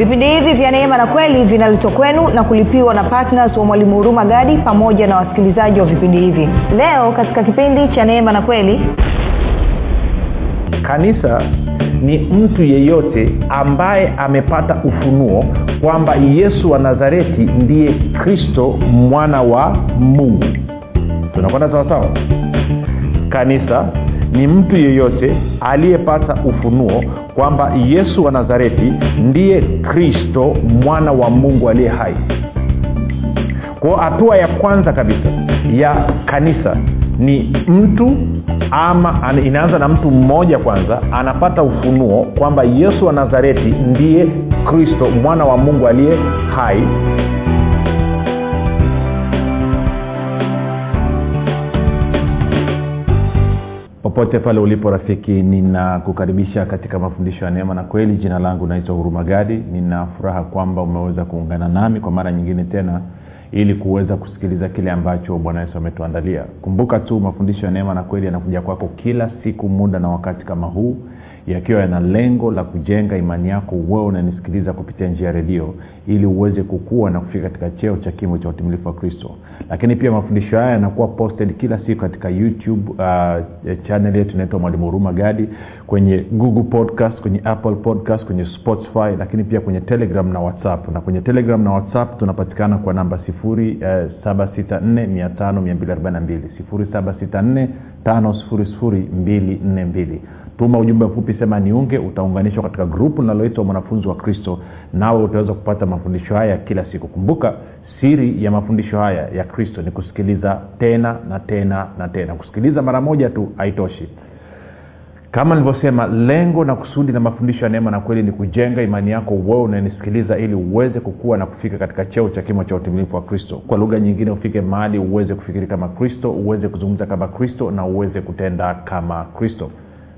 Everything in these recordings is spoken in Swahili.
vipindi hivi vya neema na kweli vinaletwa kwenu na kulipiwa na ptns wa mwalimu huruma gadi pamoja na wasikilizaji wa vipindi hivi. Leo katika kipindi cha neema na kweli kanisa ni mtu yeyote ambaye amepata ufunuo kwamba yesu wa nazareti ndiye kristo mwana wa mungu. Tunakwenda sawasawa kanisa ni mtu yeyote aliyepata ufunuo kwamba yesu wa nazareti ndiye kristo mwana wa mungu aliye hai. Kwao hatua ya kwanza kabisa ya kanisa ni mtu ama inaanza na mtu mmoja kwanza anapata ufunuo kwamba yesu wa nazareti ndiye kristo mwana wa mungu aliye hai popote pale ulipo rafiki ninakukaribisha katika mafundisho ya neema na kweli. Jina langu naitwa hurumagadi nina furaha kwamba umeweza kuungana nami kwa mara nyingine tena ili kuweza kusikiliza kile ambacho bwana yesu ametuandalia. Kumbuka tu mafundisho ya neema na kweli yanakuja kwako kila siku muda na wakati kama huu yakiwa yana lengo la kujenga imani yako wewe unanisikiliza kupitia njia ya redio ili uweze kukua na kufika katika cheo cha kimo cha utimilifu wa kristo. Lakini pia mafundisho haya yanakuwa posted kila siku katika youtube uh, chanel yetu inaitwa mwalimu huruma gadi kwenye google podcast kwenye apple podcast kwenye spotify lakini pia kwenye telegram na whatsapp. Na kwenye telegram na whatsapp tunapatikana kwa namba 764 764 tuma ujumbe mfupi sema niunge utaunganishwa katika grupu linaloitwa mwanafunzi wa kristo. Nawe utaweza kupata mafundisho haya kila siku. Kumbuka siri ya mafundisho haya ya kristo ni kusikiliza tena na tena na tena. Kusikiliza mara moja tu haitoshi. Kama nilivyosema lengo na kusudi na mafundisho ya neema na kweli ni kujenga imani yako wewe unanisikiliza ili uweze kukua na kufika katika cheo cha kimo cha utimilifu wa kristo. Kwa lugha nyingine ufike mahali uweze kufikiri kama kristo uweze kuzungumza kama kristo na uweze kutenda kama kristo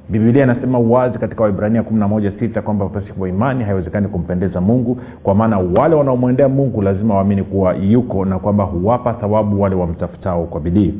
bibilia inasema wazi katika waibrania 116 kwamba pasipo imani haiwezekani kumpendeza mungu kwa maana wale wanaomwendea mungu lazima waamini kuwa yuko na kwamba huwapa thawabu wale wamtafutao kwa bidii.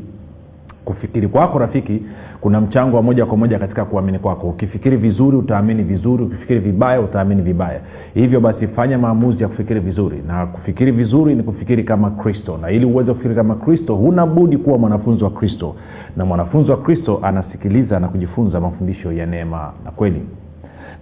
Kufikiri kwako rafiki kuna mchango wa moja kwa moja katika kuamini kwako. Ukifikiri vizuri utaamini vizuri. Ukifikiri vibaya utaamini vibaya. Hivyo basi fanya maamuzi ya kufikiri vizuri. Na kufikiri vizuri ni kufikiri kama kristo. Na ili uweze kufikiri kama kristo huna budi kuwa mwanafunzi wa kristo na mwanafunzi wa kristo anasikiliza na kujifunza mafundisho ya neema na kweli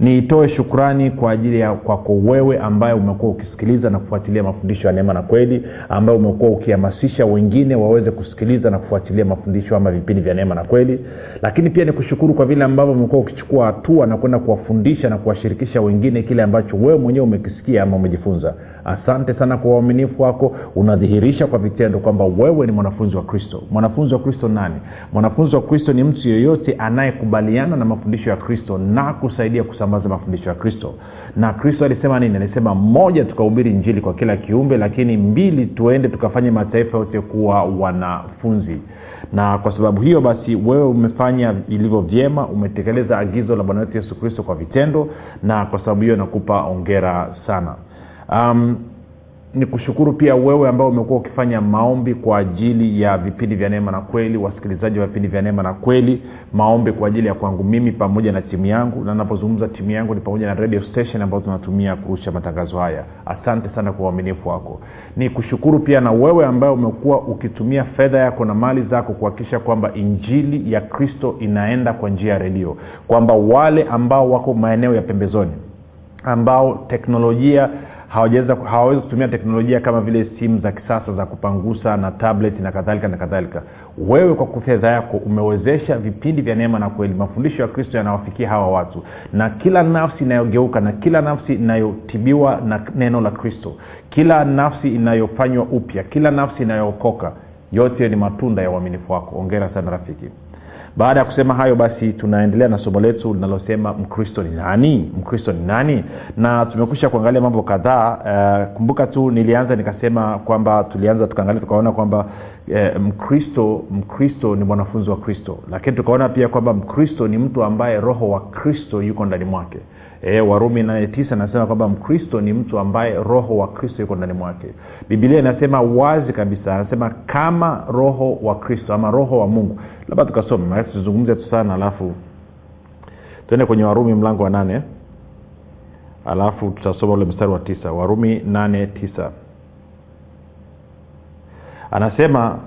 niitoe shukrani kwa ajili ya kwako wewe ambaye umekuwa ukisikiliza na kufuatilia mafundisho ya neema na kweli ambaye umekuwa ukihamasisha wengine waweze kusikiliza na kufuatilia mafundisho ama vipindi vya neema na kweli. Lakini pia ni kushukuru kwa vile ambavyo umekuwa ukichukua hatua na kwenda kuwafundisha na kuwashirikisha wengine kile ambacho wewe mwenyewe umekisikia ama umejifunza. Asante sana kwa uaminifu wako. Unadhihirisha kwa vitendo kwamba wewe ni mwanafunzi wa kristo. Mwanafunzi wa kristo nani? Mwanafunzi wa kristo ni mtu yeyote anayekubaliana na mafundisho ya kristo na kusaidia kusambaza mafundisho ya kristo. Na kristo alisema nini? Alisema moja tukahubiri njili kwa kila kiumbe lakini mbili tuende tukafanye mataifa yote kuwa wanafunzi. Na kwa sababu hiyo basi wewe umefanya ilivyo vyema umetekeleza agizo la bwana wetu yesu kristo kwa vitendo na kwa sababu hiyo nakupa ongera sana. Um, ni kushukuru pia wewe ambao umekuwa ukifanya maombi kwa ajili ya vipindi vya neema na kweli wasikilizaji wa vipindi vya neema na kweli maombi kwa ajili ya kwangu mimi pamoja na timu yangu. Na napozungumza timu yangu ni pamoja na radio station ambayo tunatumia kurusha matangazo haya. Asante sana kwa uaminifu wako. Ni kushukuru pia na wewe ambaye umekuwa ukitumia fedha yako na mali zako kuhakikisha kwamba injili ya kristo inaenda kwa njia ya redio. Kwamba wale ambao wako maeneo ya pembezoni ambao teknolojia hawawezi kutumia teknolojia kama vile simu za kisasa za kupangusa na tablet na kadhalika na kadhalika. Wewe kwa fedha yako umewezesha vipindi vya neema na kweli mafundisho ya kristo yanawafikia hawa watu. Na kila nafsi inayogeuka na kila nafsi inayotibiwa na neno la kristo kila nafsi inayofanywa upya kila nafsi inayookoka yote ni matunda ya uaminifu wako. Ongera sana rafiki baada ya kusema hayo basi tunaendelea na somo letu linalosema mkristo ni nani? Mkristo ni nani? Na tumekwisha kuangalia mambo kadhaa. Uh, kumbuka tu nilianza nikasema kwamba tulianza tukaangalia tukaona kwamba eh, mkristo mkristo ni mwanafunzi wa kristo. Lakini tukaona pia kwamba mkristo ni mtu ambaye roho wa kristo yuko ndani mwake e, warumi nane tisa nasema kwamba mkristo ni mtu ambaye roho wa kristo yuko ndani mwake. Bibilia inasema wazi kabisa anasema kama roho wa kristo ama roho wa mungu. Labda tukasome tuzungumze tu sana alafu tuende kwenye warumi mlango wa nane. Alafu tutasoma ule mstari wa tisa. Warumi nane tisa. Anasema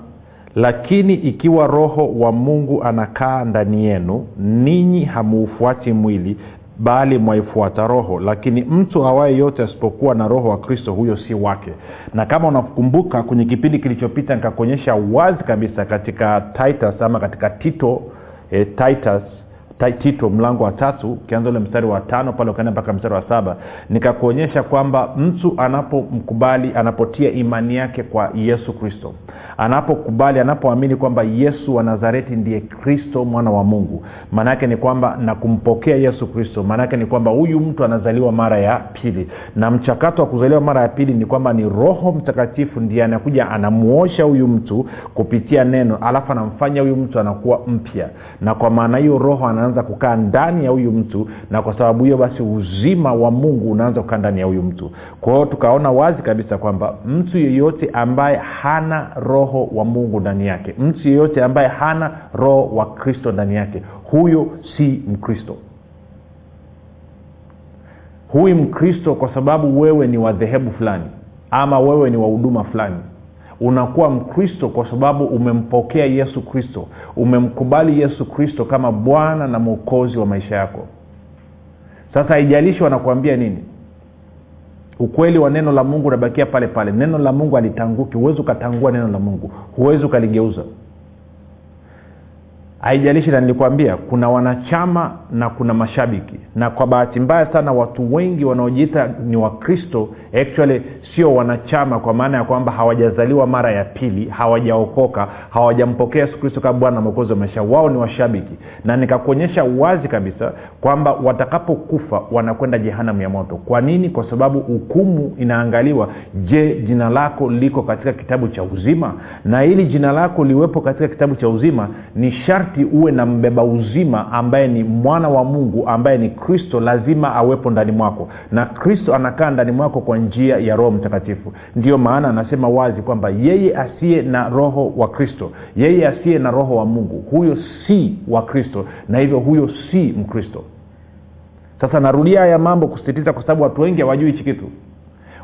lakini ikiwa roho wa mungu anakaa ndani yenu ninyi hamuufuati mwili bali mwaifuata roho. Lakini mtu awaye yote asipokuwa na roho wa kristo huyo si wake. Na kama unakumbuka kwenye kipindi kilichopita nikakuonyesha wazi kabisa katika titus ama katika tito eh, titus tito mlango wa tatu ukianza ule mstari wa tano pale ukaenda mpaka mstari wa saba nikakuonyesha kwamba mtu anapomkubali anapotia imani yake kwa yesu kristo. Anapokubali anapoamini kwamba yesu wa nazareti ndiye kristo mwana wa mungu. Maanaake ni kwamba na kumpokea yesu kristo. Maanaake ni kwamba huyu mtu anazaliwa mara ya pili. Na mchakato wa kuzaliwa mara ya pili ni kwamba ni roho mtakatifu ndiye anakuja anamuosha huyu mtu kupitia neno alafu anamfanya huyu mtu anakuwa mpya. Na kwa maana hiyo roho anaanza kukaa ndani ya huyu mtu na kwa sababu hiyo basi uzima wa mungu unaanza kukaa ndani ya huyu mtu. Kwa hiyo tukaona wazi kabisa kwamba mtu yeyote ambaye hana roho wa mungu ndani yake mtu yeyote ambaye hana roho wa kristo ndani yake huyo si mkristo. Huyu mkristo kwa sababu wewe ni wa dhehebu fulani ama wewe ni wa huduma fulani unakuwa mkristo kwa sababu umempokea yesu kristo. Umemkubali yesu kristo kama bwana na mwokozi wa maisha yako. Sasa haijalishi wanakuambia nini. Ukweli wa neno la mungu unabakia pale pale. Neno la mungu alitanguki huwezi ukatangua neno la mungu. Huwezi ukaligeuza haijalishi na nilikwambia kuna wanachama na kuna mashabiki. Na kwa bahati mbaya sana watu wengi wanaojiita ni wakristo actually sio wanachama kwa maana ya kwamba hawajazaliwa mara ya pili hawajaokoka hawajampokea yesu kristo kama bwana mwokozi wa maisha. Wao ni washabiki. Na nikakuonyesha wazi kabisa kwamba watakapokufa wanakwenda jehanamu ya moto. Kwa nini? Kwa sababu hukumu inaangaliwa. Je jina lako liko katika kitabu cha uzima? Na ili jina lako liwepo katika kitabu cha uzima ni sharti uwe na mbeba uzima ambaye ni mwana wa mungu ambaye ni kristo lazima awepo ndani mwako. Na kristo anakaa ndani mwako kwa njia ya roho mtakatifu. Ndiyo maana anasema wazi kwamba yeye asiye na roho wa kristo yeye asiye na roho wa mungu huyo si wa kristo na hivyo huyo si mkristo. Sasa narudia haya mambo kusisitiza kwa sababu watu wengi hawajui hichi kitu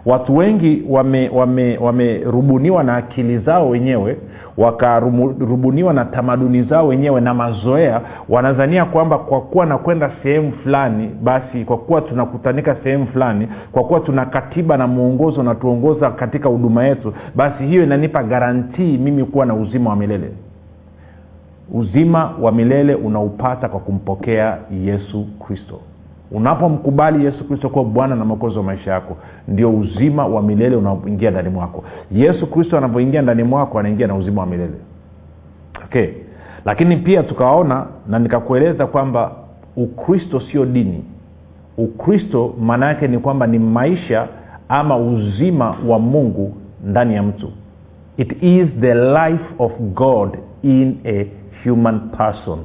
watu wengi wamerubuniwa wame, wame na akili zao wenyewe wakarubuniwa na tamaduni zao wenyewe na mazoea. Wanazania kwamba kwa kuwa nakwenda sehemu fulani basi kwa kuwa tunakutanika sehemu fulani kwa kuwa tuna katiba na mwongozo unatuongoza katika huduma yetu basi hiyo inanipa garantii mimi kuwa na uzima wa milele. Uzima wa milele unaupata kwa kumpokea yesu kristo unapomkubali yesu kristo kuwa bwana na mwokozi wa maisha yako ndio uzima wa milele unaoingia ndani mwako. Yesu kristo anapoingia ndani mwako anaingia na uzima wa milele. Okay. Lakini pia tukaona na nikakueleza kwamba ukristo sio dini. Ukristo maana yake ni kwamba ni maisha ama uzima wa mungu ndani ya mtu. It is the life of god in a human person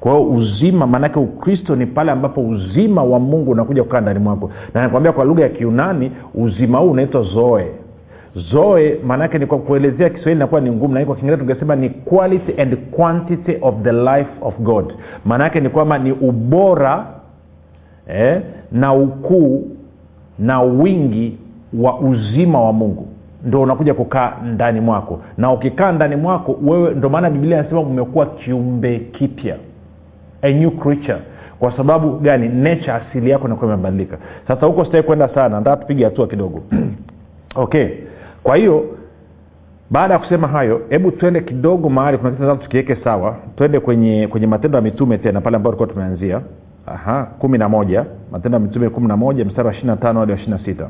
kwa hiyo uzima maanake ukristo ni pale ambapo uzima wa mungu unakuja kukaa ndani mwako. Na nakwambia kwa lugha ya kiunani uzima huu unaitwa zoe. Zoe maanaake ni kwa kuelezea kiswahili inakuwa ni ngumu lakini kwa kiingereza tungesema ni quality and quantity of the life of god. Maanaake ni kwamba ni ubora eh, na ukuu na wingi wa uzima wa mungu. Ndo unakuja kukaa ndani mwako. Na ukikaa ndani mwako wewe ndo maana biblia anasema umekuwa kiumbe kipya a new creature. Kwa sababu gani? Nature asili yako inakuwa imebadilika. Sasa huko sitai kwenda sana nataka tupige hatua kidogo. Okay. Kwa hiyo baada ya kusema hayo hebu twende kidogo mahali kuna kitu tukiweke sawa. Twende kwenye kwenye matendo ya mitume tena pale ambayo tulikuwa tumeanzia. Kumi na moja. Matendo ya mitume kumi na moja mstari wa ishiri na tano hadi wa ishiri na sita.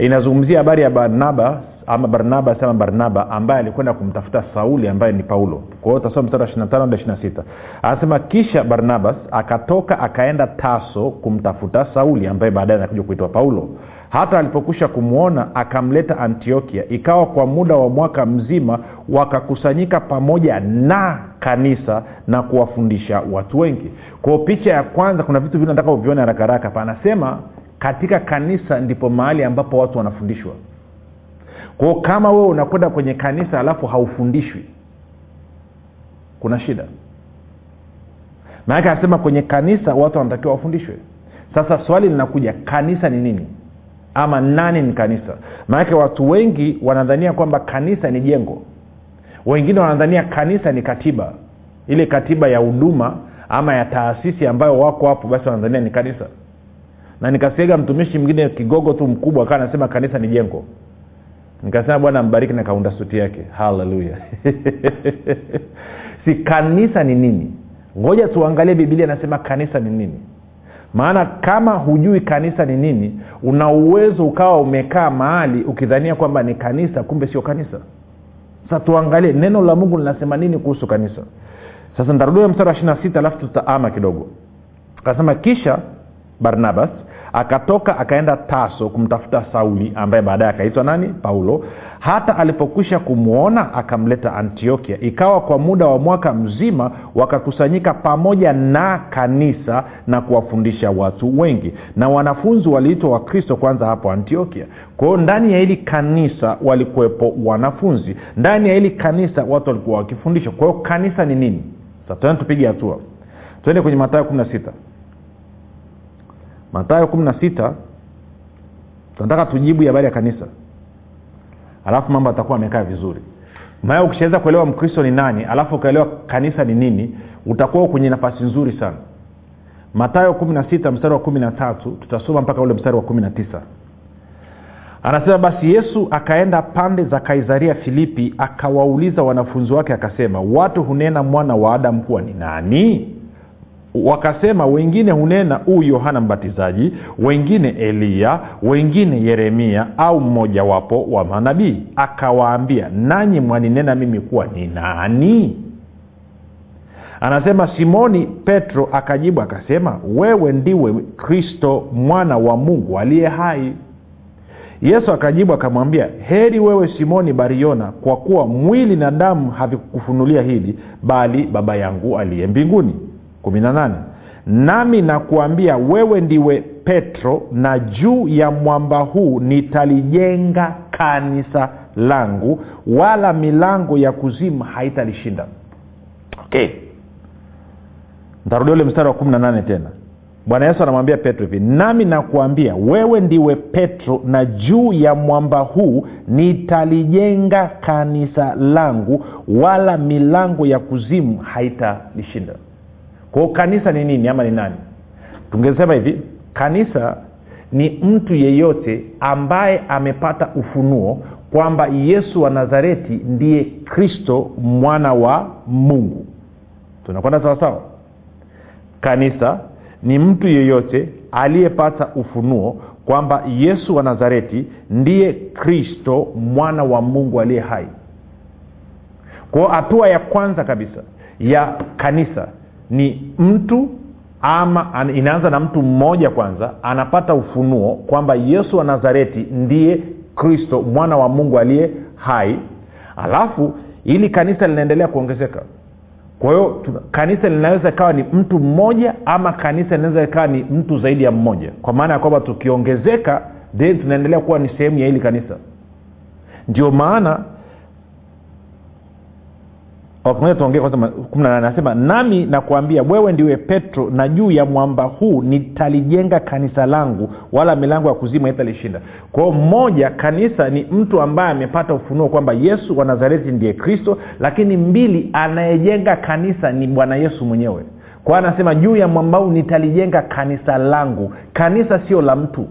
Inazungumzia habari ya barnaba ama barnabas ama barnaba ambaye alikwenda kumtafuta sauli ambaye ni paulo. Kwa hiyo utasoma mstari wa sita. Anasema kisha barnabas akatoka akaenda taso kumtafuta sauli ambaye baadaye anakuja kuitwa paulo. Hata alipokwisha kumwona akamleta antiokia. Ikawa kwa muda wa mwaka mzima wakakusanyika pamoja na kanisa na kuwafundisha watu wengi. Kwao picha ya kwanza kuna vitu vile uvione haraka haraka. Panasema katika kanisa ndipo mahali ambapo watu wanafundishwa kwao kama wewe unakwenda kwenye kanisa alafu haufundishwi kuna shida. Maanake anasema kwenye kanisa watu wanatakiwa wafundishwe. Sasa swali linakuja kanisa ni nini? Ama nani ni kanisa? Maanake watu wengi wanadhania kwamba kanisa ni jengo. Wengine wanadhania kanisa ni katiba. Ile katiba ya huduma ama ya taasisi ambayo wako hapo basi wanadhania ni kanisa. Na nikasiega mtumishi mwingine kigogo tu mkubwa akawa anasema kanisa ni jengo nikasema bwana mbariki nakaunda suti yake. Haleluya. Si kanisa ni nini? Ngoja tuangalie bibilia anasema kanisa ni nini. Maana kama hujui kanisa ni nini una uwezo ukawa umekaa mahali ukidhania kwamba ni kanisa kumbe sio kanisa. Sasa tuangalie neno la mungu linasema nini kuhusu kanisa? Sasa ntarudia mstari wa ishiri sita alafu tutaama kidogo. Akasema kisha barnabas akatoka akaenda taso kumtafuta sauli ambaye baadaye akaitwa nani? Paulo. Hata alipokwisha kumwona akamleta antiokia. Ikawa kwa muda wa mwaka mzima wakakusanyika pamoja na kanisa na kuwafundisha watu wengi. Na wanafunzi waliitwa wakristo kwanza hapo antiokia. Kwahio ndani ya hili kanisa walikuwepo wanafunzi. Ndani ya hili kanisa watu walikuwa wakifundishwa. Kwa hiyo kanisa ni nini? Sasa tupige hatua. Tuende kwenye matayo kumi na sita matayo kumi na sita tunataka tujibu habari ya kanisa. Alafu mambo atakuwa amekaa vizuri. Maana ukishaweza kuelewa mkristo ni nani alafu ukaelewa kanisa ni nini utakuwa kwenye nafasi nzuri sana. Matayo kumi na sita mstari wa kumi na tatu tutasoma mpaka ule mstari wa kumi na tisa. Anasema basi yesu akaenda pande za kaisaria filipi akawauliza wanafunzi wake akasema watu hunena mwana wa adamu kuwa ni nani wakasema wengine hunena huu yohana mbatizaji wengine eliya wengine yeremia au mmojawapo wa manabii. Akawaambia nanyi mwaninena mimi kuwa ni nani? Anasema simoni petro akajibu akasema wewe ndiwe kristo mwana wa mungu aliye hai yesu akajibu akamwambia heri wewe simoni bariona kwa kuwa mwili na damu havikufunulia hili bali baba yangu aliye mbinguni 18 nami nakuambia wewe ndiwe petro na juu ya mwamba huu nitalijenga kanisa langu wala milango ya kuzimu haitalishinda. Okay. Ntarudia ule mstari wa 18 tena. Bwana yesu anamwambia petro hivi nami nakuambia wewe ndiwe petro na juu ya mwamba huu nitalijenga kanisa langu wala milango ya kuzimu haitalishinda kwao kanisa ni nini ama ni nani? Tungesema hivi kanisa ni mtu yeyote ambaye amepata ufunuo kwamba yesu wa nazareti ndiye kristo mwana wa mungu. Tunakwenda sawasawa kanisa ni mtu yeyote aliyepata ufunuo kwamba yesu wa nazareti ndiye kristo mwana wa mungu aliye hai. Kwao hatua ya kwanza kabisa ya kanisa ni mtu ama inaanza na mtu mmoja kwanza anapata ufunuo kwamba yesu wa nazareti ndiye kristo mwana wa mungu aliye hai. Alafu ili kanisa linaendelea kuongezeka. Kwa hiyo kanisa linaweza ikawa ni mtu mmoja ama kanisa linaweza ikawa ni mtu zaidi ya mmoja. Kwa maana ya kwamba tukiongezeka then tunaendelea kuwa ni sehemu ya hili kanisa. Ndio maana tuongee kwanza kumi na anasema nami nakuambia wewe ndiwe petro na juu ya mwamba huu nitalijenga kanisa langu wala milango ya kuzima italishinda kwao mmoja kanisa ni mtu ambaye amepata ufunuo kwamba yesu wa nazareti ndiye kristo lakini mbili anayejenga kanisa ni bwana yesu mwenyewe. Kwao anasema juu ya mwamba huu nitalijenga kanisa langu. Kanisa sio la mtu.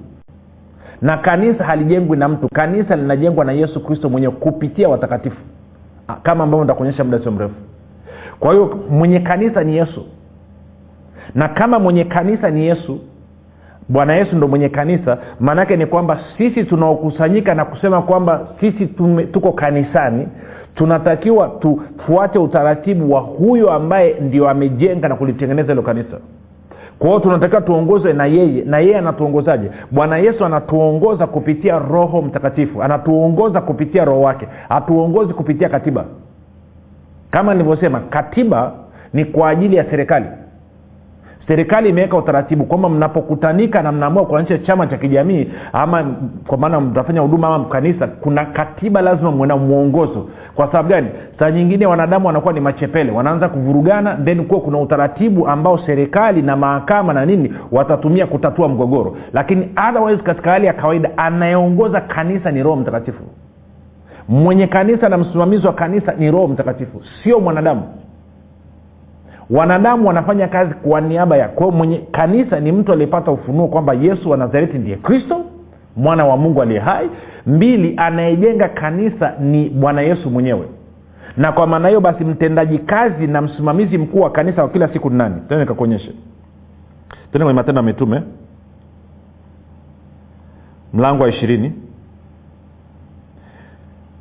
Na kanisa halijengwi na mtu. Kanisa linajengwa na yesu kristo mwenyewe kupitia watakatifu kama ambavyo nitakuonyesha muda sio mrefu. Kwa hiyo mwenye kanisa ni yesu. Na kama mwenye kanisa ni yesu bwana yesu ndo mwenye kanisa maanaake ni kwamba sisi tunaokusanyika na kusema kwamba sisi tume, tuko kanisani tunatakiwa tufuate utaratibu wa huyo ambaye ndio amejenga na kulitengeneza hilo kanisa kwa tunatakiwa tuongozwe na yeye na yeye anatuongozaje? Bwana yesu anatuongoza kupitia roho mtakatifu anatuongoza kupitia roho wake hatuongozi kupitia katiba. Kama nilivyosema katiba ni kwa ajili ya serikali serikali imeweka utaratibu kwamba mnapokutanika na mnaamua kuanzisha chama cha kijamii ama kwa maana mtafanya huduma ama kanisa kuna katiba lazima mwena mwongozo. Kwa sababu gani? Saa nyingine wanadamu wanakuwa ni machepele wanaanza kuvurugana then kuwa kuna utaratibu ambao serikali na mahakama na nini watatumia kutatua mgogoro. Lakini otherwise katika hali ya kawaida anayeongoza kanisa ni roho mtakatifu. Mwenye kanisa na msimamizi wa kanisa ni roho mtakatifu sio mwanadamu wanadamu wanafanya kazi kwa niaba ya kwao mwenye kanisa ni mtu aliyepata ufunuo kwamba yesu wa nazareti ndiye kristo mwana wa mungu aliye hai. Mbili anayejenga kanisa ni bwana yesu mwenyewe. Na kwa maana hiyo basi mtendaji kazi na msimamizi mkuu wa kanisa wa kila siku ni nani? Tena nikakuonyeshe. Tena kwenye matendo ya mitume. Mlango wa ishirini.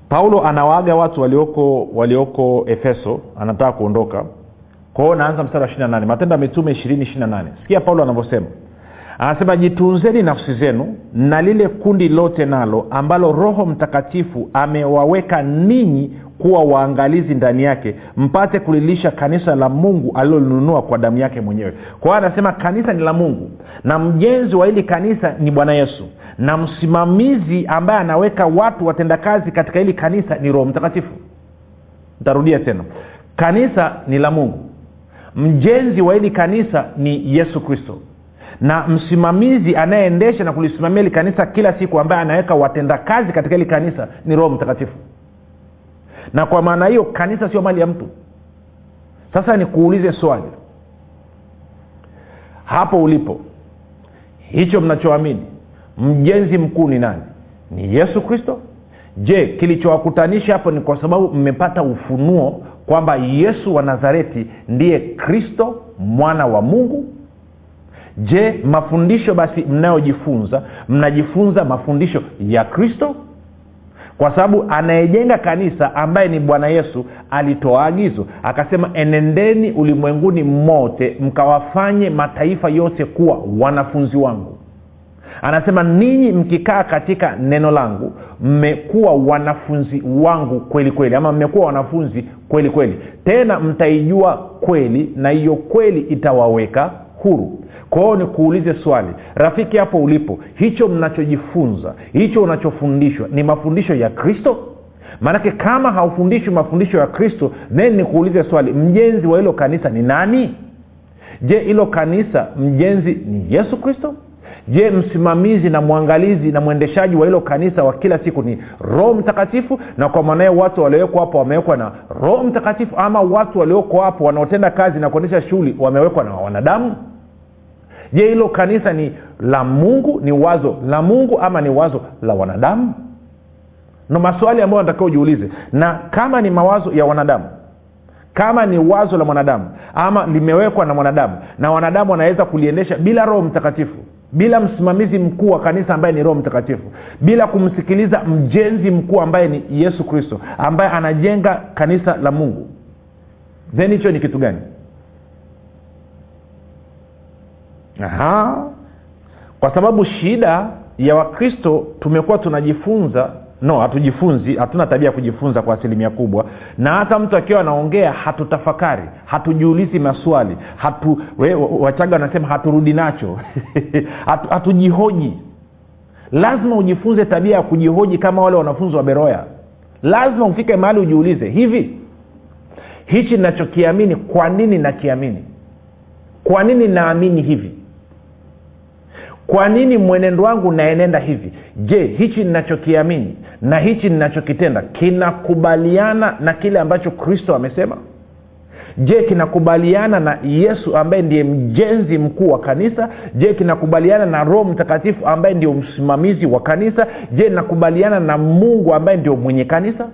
Paulo anawaaga watu walioko walioko efeso anataka kuondoka kwa naanza mstari wa ishiri nane. Matendo ya mitume ishirini ishiri nane. Sikia paulo anavyosema. Anasema jitunzeni nafsi zenu na lile kundi lote nalo ambalo roho mtakatifu amewaweka ninyi kuwa waangalizi ndani yake mpate kulilisha kanisa la mungu alilolinunua kwa damu yake mwenyewe. Kwa hiyo anasema kanisa ni la mungu na mjenzi wa hili kanisa ni bwana yesu na msimamizi ambaye anaweka watu watendakazi katika hili kanisa ni roho mtakatifu. Ntarudia tena. Kanisa ni la mungu mjenzi wa hili kanisa ni yesu kristo. Na msimamizi anayeendesha na kulisimamia hili kanisa kila siku ambaye anaweka watendakazi katika hili kanisa ni roho mtakatifu. Na kwa maana hiyo kanisa sio mali ya mtu. Sasa nikuulize swali. Hapo ulipo hicho mnachoamini mjenzi mkuu ni nani? Ni yesu kristo? Je kilichowakutanisha hapo ni kwa sababu mmepata ufunuo kwamba yesu wa nazareti ndiye kristo mwana wa mungu. Je mafundisho basi mnayojifunza mnajifunza mafundisho ya kristo? Kwa sababu anayejenga kanisa ambaye ni bwana yesu alitoa agizo akasema enendeni ulimwenguni mote mkawafanye mataifa yote kuwa wanafunzi wangu anasema ninyi mkikaa katika neno langu mmekuwa wanafunzi wangu kweli kweli ama mmekuwa wanafunzi kweli kweli. Tena mtaijua kweli na hiyo kweli itawaweka huru. Kwao nikuulize swali rafiki hapo ulipo hicho mnachojifunza hicho unachofundishwa ni mafundisho ya kristo? Maanake kama haufundishwi mafundisho ya kristo then nikuulize swali mjenzi wa hilo kanisa ni nani? Je hilo kanisa mjenzi ni yesu kristo je msimamizi na mwangalizi na mwendeshaji wa hilo kanisa wa kila siku ni roho mtakatifu? Na kwa maanaye watu waliowekwa hapo wamewekwa na roho mtakatifu ama watu walioko hapo wanaotenda kazi na kuendesha shughuli wamewekwa na wanadamu? Je hilo kanisa ni la mungu ni wazo la mungu ama ni wazo la wanadamu? No maswali ambayo natakiwa ujiulize. Na kama ni mawazo ya wanadamu kama ni wazo la mwanadamu ama limewekwa na mwanadamu na wanadamu wanaweza kuliendesha bila roho mtakatifu bila msimamizi mkuu wa kanisa ambaye ni roho mtakatifu bila kumsikiliza mjenzi mkuu ambaye ni yesu kristo ambaye anajenga kanisa la mungu then hicho ni kitu gani Aha. kwa sababu shida ya wakristo tumekuwa tunajifunza no hatujifunzi hatuna tabia ya kujifunza kwa asilimia kubwa. Na hata mtu akiwa anaongea hatutafakari hatujiulizi maswali hatu wachaga wanasema haturudi nacho. Hatu, hatujihoji. Lazima ujifunze tabia ya kujihoji kama wale wanafunzi wa beroya. Lazima ufike mahali ujiulize hivi hichi nachokiamini kwa nini nakiamini? Kwa nini naamini hivi kwa nini mwenendo wangu naenenda hivi? Je hichi ninachokiamini na hichi ninachokitenda kinakubaliana na kile ambacho kristo amesema? Je kinakubaliana na yesu ambaye ndiye mjenzi mkuu wa kanisa? Je kinakubaliana na roho mtakatifu ambaye ndio msimamizi wa kanisa? Je nakubaliana na mungu ambaye ndio mwenye kanisa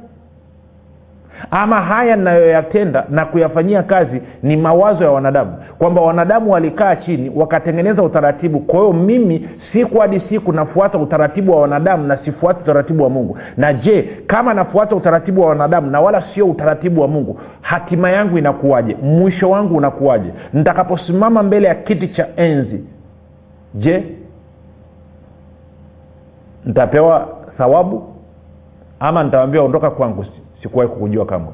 ama haya ninayoyatenda na kuyafanyia kazi ni mawazo ya wanadamu. Kwamba wanadamu walikaa chini wakatengeneza utaratibu. Kwa hiyo mimi siku hadi siku nafuata utaratibu wa wanadamu na sifuati utaratibu wa mungu. Na je kama nafuata utaratibu wa wanadamu na wala sio utaratibu wa mungu hatima yangu inakuwaje? Mwisho wangu unakuwaje? Nitakaposimama mbele ya kiti cha enzi je nitapewa thawabu? Ama nitawambia ondoka kwangu sikuwahi kukujua kamwe.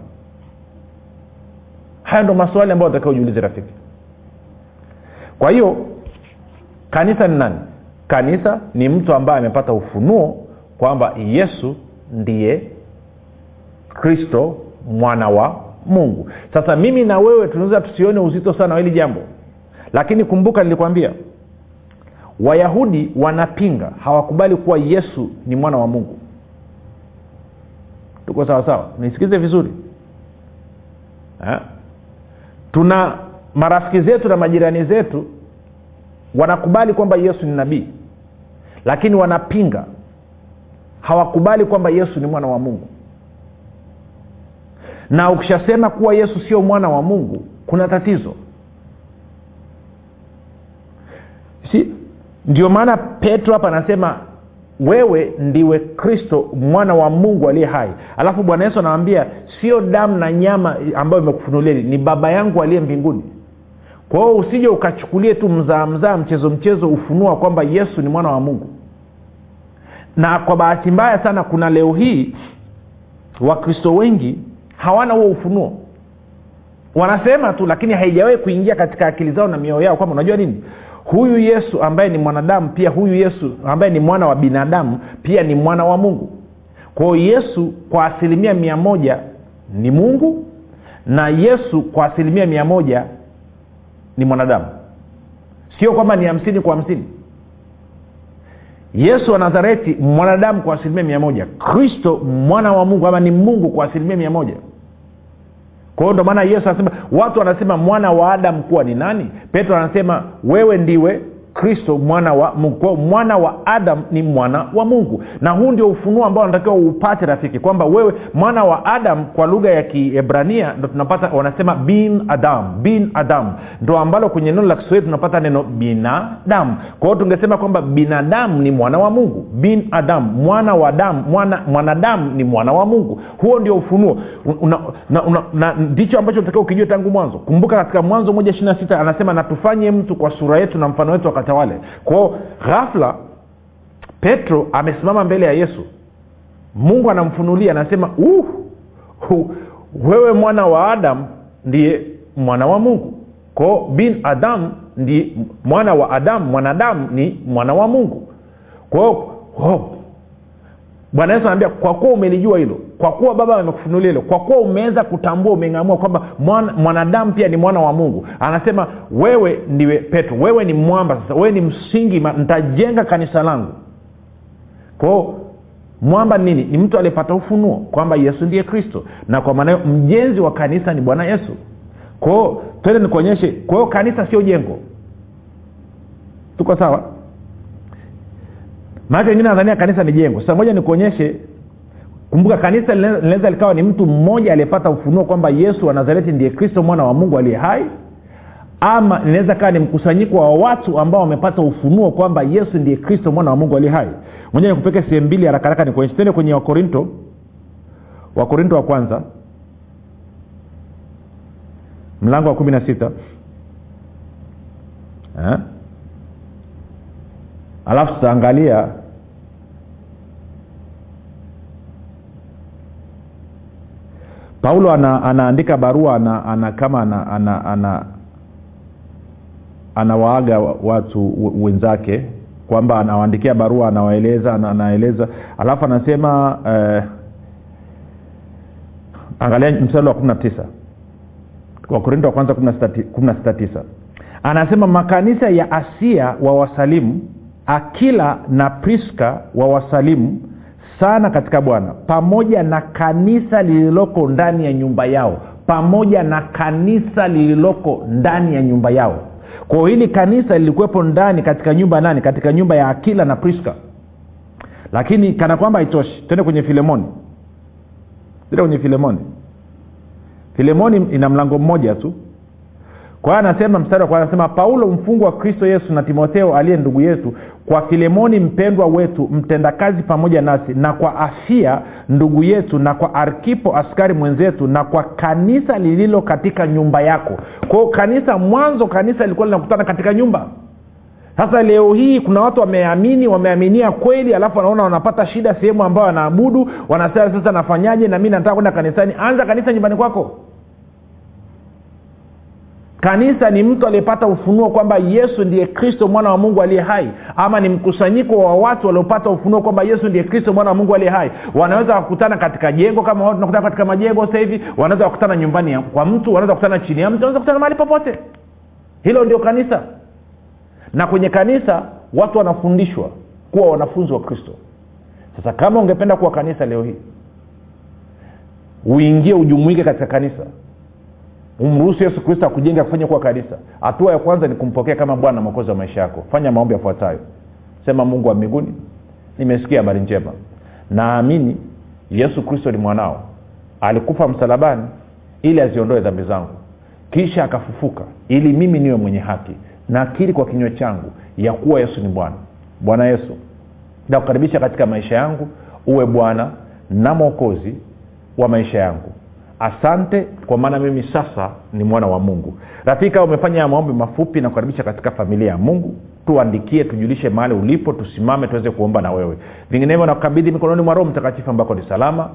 Haya ndo maswali ambayo natakiwa ujiulize rafiki. Kwa hiyo kanisa ni nani? Kanisa ni mtu ambaye amepata ufunuo kwamba yesu ndiye kristo mwana wa mungu. Sasa mimi na wewe tunaweza tusione uzito sana wa hili jambo. Lakini kumbuka nilikwambia wayahudi wanapinga hawakubali kuwa yesu ni mwana wa mungu tuko sawa sawa? Nisikize vizuri. Ha? tuna marafiki zetu na majirani zetu wanakubali kwamba yesu ni nabii lakini wanapinga. Hawakubali kwamba yesu ni mwana wa mungu. Na ukishasema kuwa yesu sio mwana wa mungu kuna tatizo. Si? Ndio maana petro hapa anasema wewe ndiwe kristo mwana wa mungu aliye hai. Alafu bwana yesu anawambia sio damu na nyama ambayo imekufunulia ni baba yangu aliye mbinguni. Kwa hiyo usije ukachukulie tu mzaa mzaa mchezo mchezo ufunua kwamba yesu ni mwana wa mungu. Na kwa bahati mbaya sana kuna leo hii wakristo wengi hawana huo ufunuo. Wanasema tu lakini haijawahi kuingia katika akili zao na mioyo yao kwamba unajua nini huyu yesu ambaye ni mwanadamu pia huyu yesu ambaye ni mwana wa binadamu pia ni mwana wa mungu. Kwao yesu kwa asilimia mia moja ni mungu na yesu kwa asilimia mia moja ni mwanadamu. Sio kwamba ni hamsini kwa hamsini. Yesu wa nazareti mwanadamu kwa asilimia mia moja. Kristo mwana wa mungu ama ni mungu kwa asilimia mia moja kwa hiyo ndo maana yesu anasema watu wanasema mwana wa adamu kuwa ni nani? Petro anasema wewe ndiwe kristo mwana wa mungu mwana wa adam ni mwana wa mungu. Na huu ndio ufunuo ambao unatakiwa upate rafiki kwamba wewe mwana wa adam kwa lugha ya kiebrania ndo tunapata wanasema bin adam bin adam. Ndo ambalo kwenye neno la kiswahili tunapata neno binadamu. Kwa hiyo tungesema kwamba binadamu ni mwana wa mungu. Bin adam mwana wa damu mwana mwanadamu ni mwana wa mungu. Huo ndio ufunuo. Una, una, una, na ndicho ambacho unatakiwa ukijua tangu mwanzo. Kumbuka katika mwanzo moja ishiri na sita anasema natufanye mtu kwa sura yetu na mfano wetu wakatawale kwao ghafla petro amesimama mbele ya yesu. Mungu anamfunulia anasema uh, uh, wewe mwana wa adam ndiye mwana wa mungu. Kwao bin adam ndiye mwana wa adamu mwanadamu ni mwana wa mungu. Kwao oh, bwana yesu anaambia kwa kuwa umelijua hilo kwa kuwa baba amekufunulia hilo kwa kuwa umeweza kutambua umeng'amua kwamba mwana, mwanadamu pia ni mwana wa mungu. Anasema wewe ndiwe petro wewe ni mwamba sasa wewe ni msingi ntajenga kanisa langu. Kwao mwamba ni nini? Ni mtu aliyepata ufunuo kwamba yesu ndiye kristo na kwa maana hiyo mjenzi wa kanisa ni bwana yesu. Kwao twende nikuonyeshe kwa kanisa sio jengo. Tuko sawa? Maanake wengine nadhania kanisa ni jengo. Sasa moja nikuonyeshe kumbuka kanisa linaweza likawa ni mtu mmoja aliyepata ufunuo kwamba yesu wa nazareti ndiye kristo mwana wa mungu aliye hai ama inaweza kawa ni mkusanyiko wa watu ambao wamepata ufunuo kwamba yesu ndiye kristo mwana wa mungu aliye hai. Moja nikupeke sehemu mbili harakaraka nikuonyeshe. Tende kwenye wakorinto. Wakorinto wa kwanza. Mlango wa kumi na sita eh? alafu tutaangalia paulo ana, anaandika barua ana, ana kama ana, ana, ana anawaaga watu wenzake kwamba anawaandikia barua anawaeleza anaeleza. Alafu anasema eh, angalia mstari wa kumi na tisa. Wakorinto wa kwanza kumi na sita tisa. Anasema makanisa ya asia wa wasalimu akila na priska wa wasalimu sana katika bwana. Pamoja na kanisa lililoko ndani ya nyumba yao. Pamoja na kanisa lililoko ndani ya nyumba yao. Kwao hili kanisa lilikuwepo ndani katika nyumba nani? Katika nyumba ya akila na priska lakini kana kwamba haitoshi. Tende kwenye filemoni. Tende kwenye filemoni. Filemoni ina mlango mmoja tu kwa anasema mstari wa anasema paulo mfungwa wa kristo yesu na timotheo aliye ndugu yetu kwa filemoni mpendwa wetu mtendakazi pamoja nasi na kwa afia ndugu yetu na kwa arkipo askari mwenzetu na kwa kanisa lililo katika nyumba yako. Kwao kanisa mwanzo kanisa lilikuwa linakutana katika nyumba. Sasa leo hii kuna watu wameamini wameaminia kweli alafu wanaona wanapata shida sehemu ambayo wanaabudu wanasema sasa nafanyaje? Na mi nataka kwenda kanisani. Anza kanisa nyumbani kwako kanisa ni mtu aliyepata ufunuo kwamba yesu ndiye kristo mwana wa mungu aliye hai ama ni mkusanyiko wa watu waliopata ufunuo kwamba yesu ndiye kristo mwana wa mungu aliye hai. Wanaweza wakutana katika jengo kama watu katika majengo sasa hivi wanaweza wakutana nyumbani kwa mtu wanaweza kukutana chini ya mtu wanaweza kukutana mahali popote. Hilo ndio kanisa. Na kwenye kanisa watu wanafundishwa kuwa wanafunzi wa kristo. Sasa kama ungependa kuwa kanisa leo hii uingie ujumuike katika kanisa umruhusu yesu kristo akujenga kufanya kuwa kanisa. Hatua ya kwanza ni kumpokea kama bwana mwokozi wa maisha yako. Fanya maombi yafuatayo. Sema mungu wa mbinguni nimesikia habari njema. Naamini yesu kristo ni mwanao. Alikufa msalabani ili aziondoe dhambi zangu. Kisha akafufuka ili mimi niwe mwenye haki. Nakiri kwa kinywa changu ya kuwa yesu ni bwana. Bwana yesu nakukaribisha katika maisha yangu. Uwe bwana na mwokozi wa maisha yangu asante kwa maana mimi sasa ni mwana wa mungu. Rafika umefanya ya maombi mafupi na kukaribisha katika familia ya mungu. Tuandikie tujulishe mahali ulipo tusimame tuweze kuomba na wewe. Vinginevyo nakukabidhi mikononi mwa roho mtakatifu ambako ni salama.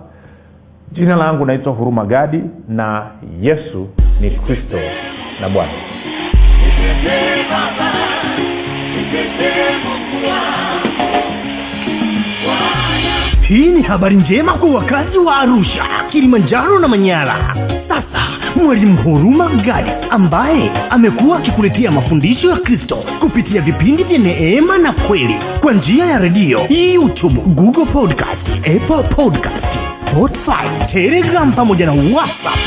Jina langu naitwa huruma gadi na yesu ni kristo na bwana. Baba, hii ni habari njema kwa wakazi wa arusha kilimanjaro na manyara. Sasa mwalimu huruma gadi ambaye amekuwa akikuletea mafundisho ya kristo kupitia vipindi vya neema na kweli kwa njia ya redio youtube google podcast apple podcast spotify telegram pamoja na whatsapp.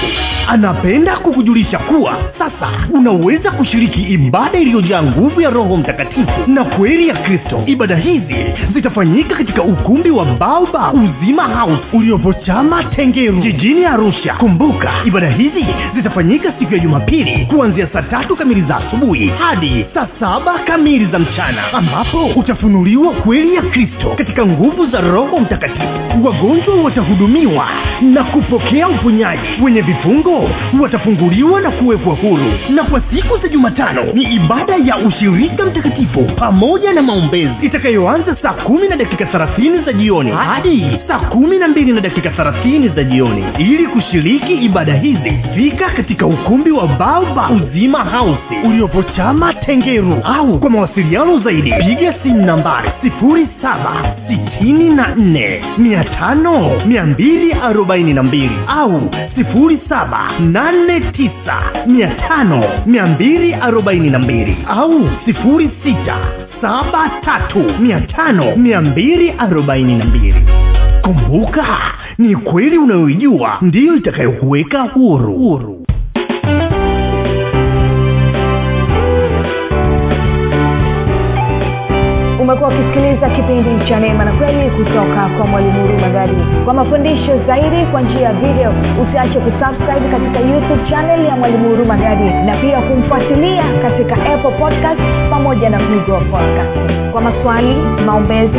Anapenda kukujulisha kuwa sasa unaweza kushiriki ibada iliyojaa nguvu ya roho mtakatifu na kweli ya kristo. Ibada hizi zitafanyika katika ukumbi wa baoba uzima house uliopo chama tengeru jijini arusha. Kumbuka ibada hizi zitafanyika siku ya jumapili kuanzia saa tatu kamili za asubuhi hadi saa saba kamili za mchana ambapo utafunuliwa kweli ya kristo katika nguvu za roho mtakatifu. Wagonjwa watahudumiwa na kupokea uponyaji. Wenye vifungo watafunguliwa na kuwekwa huru. Na kwa siku za jumatano ni ibada ya ushirika mtakatifu pamoja na maombezi itakayoanza saa kumi na dakika thelathini za jioni hadi saa kumi na mbili na dakika thelathini za jioni. Ili kushiriki ibada hizi fika katika ukumbi wa Baba uzima hausi uliopo chama tengeru au kwa mawasiliano zaidi piga simu nambari sifuri saba sitini na nne mia tano mia mbili arobaini na mbili au sifuri saba nane tisa mia tano mia mbili arobaini na mbili au sifuri sita saba tatu mia tano mia mbili arobaini na mbili. Kumbuka ni kweli unayoijua? Ndiyo itakayokuweka huru. Huru. Umekuwa ukisikiliza kipindi cha neema na kweli kutoka kwa mwalimu huru magadi. Kwa mafundisho zaidi kwa njia ya video usiache kusubscribe katika youtube channel ya mwalimu huru magadi na pia kumfuatilia katika apple podcast pamoja na google podcast kwa maswali maombezi